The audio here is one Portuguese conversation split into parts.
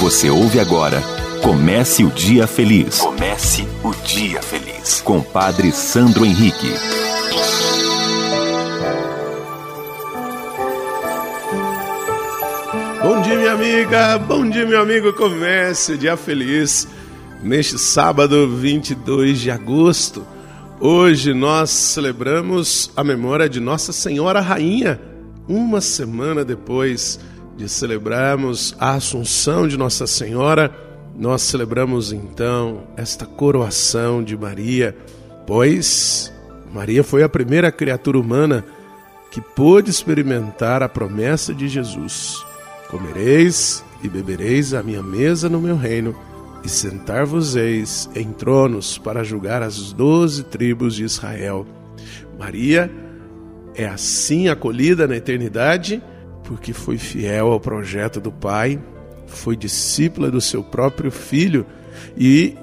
Você ouve agora Comece o Dia Feliz. Comece o Dia Feliz. Com Padre Sandro Henrique. Bom dia, minha amiga. Bom dia, meu amigo. Comece o Dia Feliz. Neste sábado 22 de agosto. Hoje nós celebramos a memória de Nossa Senhora Rainha. Uma semana depois de celebrarmos a Assunção de Nossa Senhora, nós celebramos então esta coroação de Maria, pois Maria foi a primeira criatura humana que pôde experimentar a promessa de Jesus: Comereis e bebereis a minha mesa no meu reino, e sentar-vos-eis em tronos para julgar as doze tribos de Israel. Maria é assim acolhida na eternidade porque foi fiel ao projeto do Pai, foi discípula do seu próprio filho e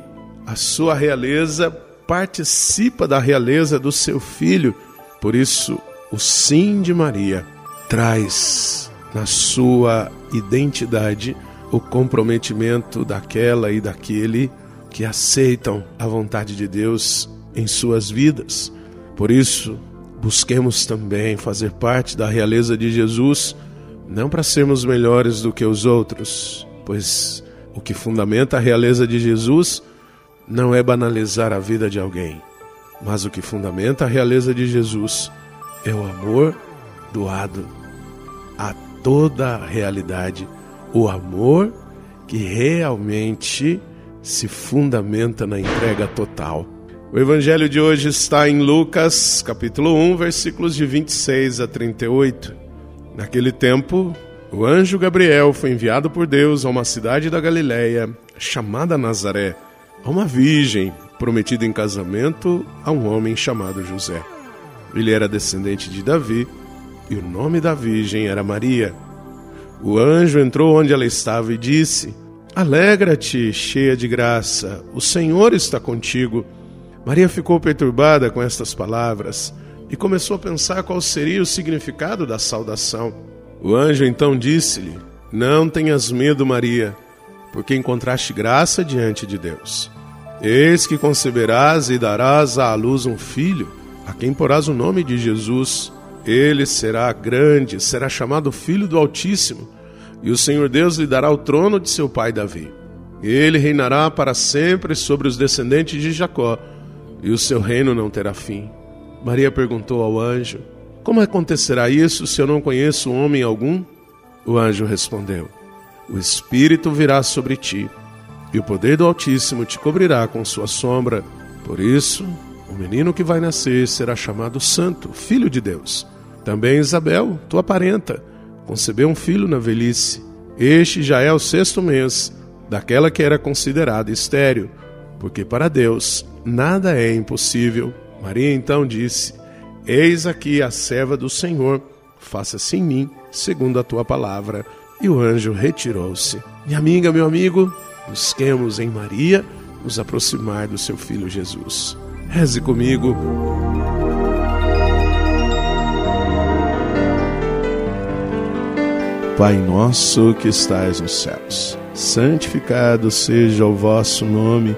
a sua realeza participa da realeza do seu filho. Por isso, o sim de Maria traz na sua identidade o comprometimento daquela e daquele que aceitam a vontade de Deus em suas vidas. Por isso, busquemos também fazer parte da realeza de Jesus não para sermos melhores do que os outros, pois o que fundamenta a realeza de Jesus não é banalizar a vida de alguém, mas o que fundamenta a realeza de Jesus é o amor doado a toda a realidade, o amor que realmente se fundamenta na entrega total. O evangelho de hoje está em Lucas, capítulo 1, versículos de 26 a 38. Naquele tempo, o anjo Gabriel foi enviado por Deus a uma cidade da Galiléia chamada Nazaré, a uma virgem prometida em casamento a um homem chamado José. Ele era descendente de Davi e o nome da virgem era Maria. O anjo entrou onde ela estava e disse: Alegra-te, cheia de graça, o Senhor está contigo. Maria ficou perturbada com estas palavras e começou a pensar qual seria o significado da saudação. O anjo então disse-lhe: Não tenhas medo, Maria, porque encontraste graça diante de Deus. Eis que conceberás e darás à luz um filho, a quem porás o nome de Jesus. Ele será grande, será chamado Filho do Altíssimo, e o Senhor Deus lhe dará o trono de seu pai Davi. Ele reinará para sempre sobre os descendentes de Jacó, e o seu reino não terá fim. Maria perguntou ao anjo: Como acontecerá isso se eu não conheço homem algum? O anjo respondeu: O Espírito virá sobre ti, e o poder do Altíssimo te cobrirá com sua sombra. Por isso, o menino que vai nascer será chamado Santo, Filho de Deus. Também Isabel, tua parenta, concebeu um filho na velhice. Este já é o sexto mês daquela que era considerada estéril, porque para Deus nada é impossível. Maria então disse: Eis aqui a serva do Senhor, faça-se em mim, segundo a tua palavra. E o anjo retirou-se. Minha amiga, meu amigo, busquemos em Maria nos aproximar do seu filho Jesus. Reze comigo. Pai nosso que estais nos céus, santificado seja o vosso nome.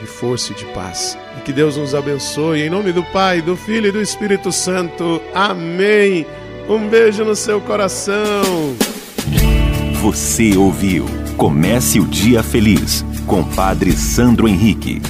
de força e de paz. E que Deus nos abençoe em nome do Pai, do Filho e do Espírito Santo. Amém. Um beijo no seu coração. Você ouviu? Comece o dia feliz com Padre Sandro Henrique.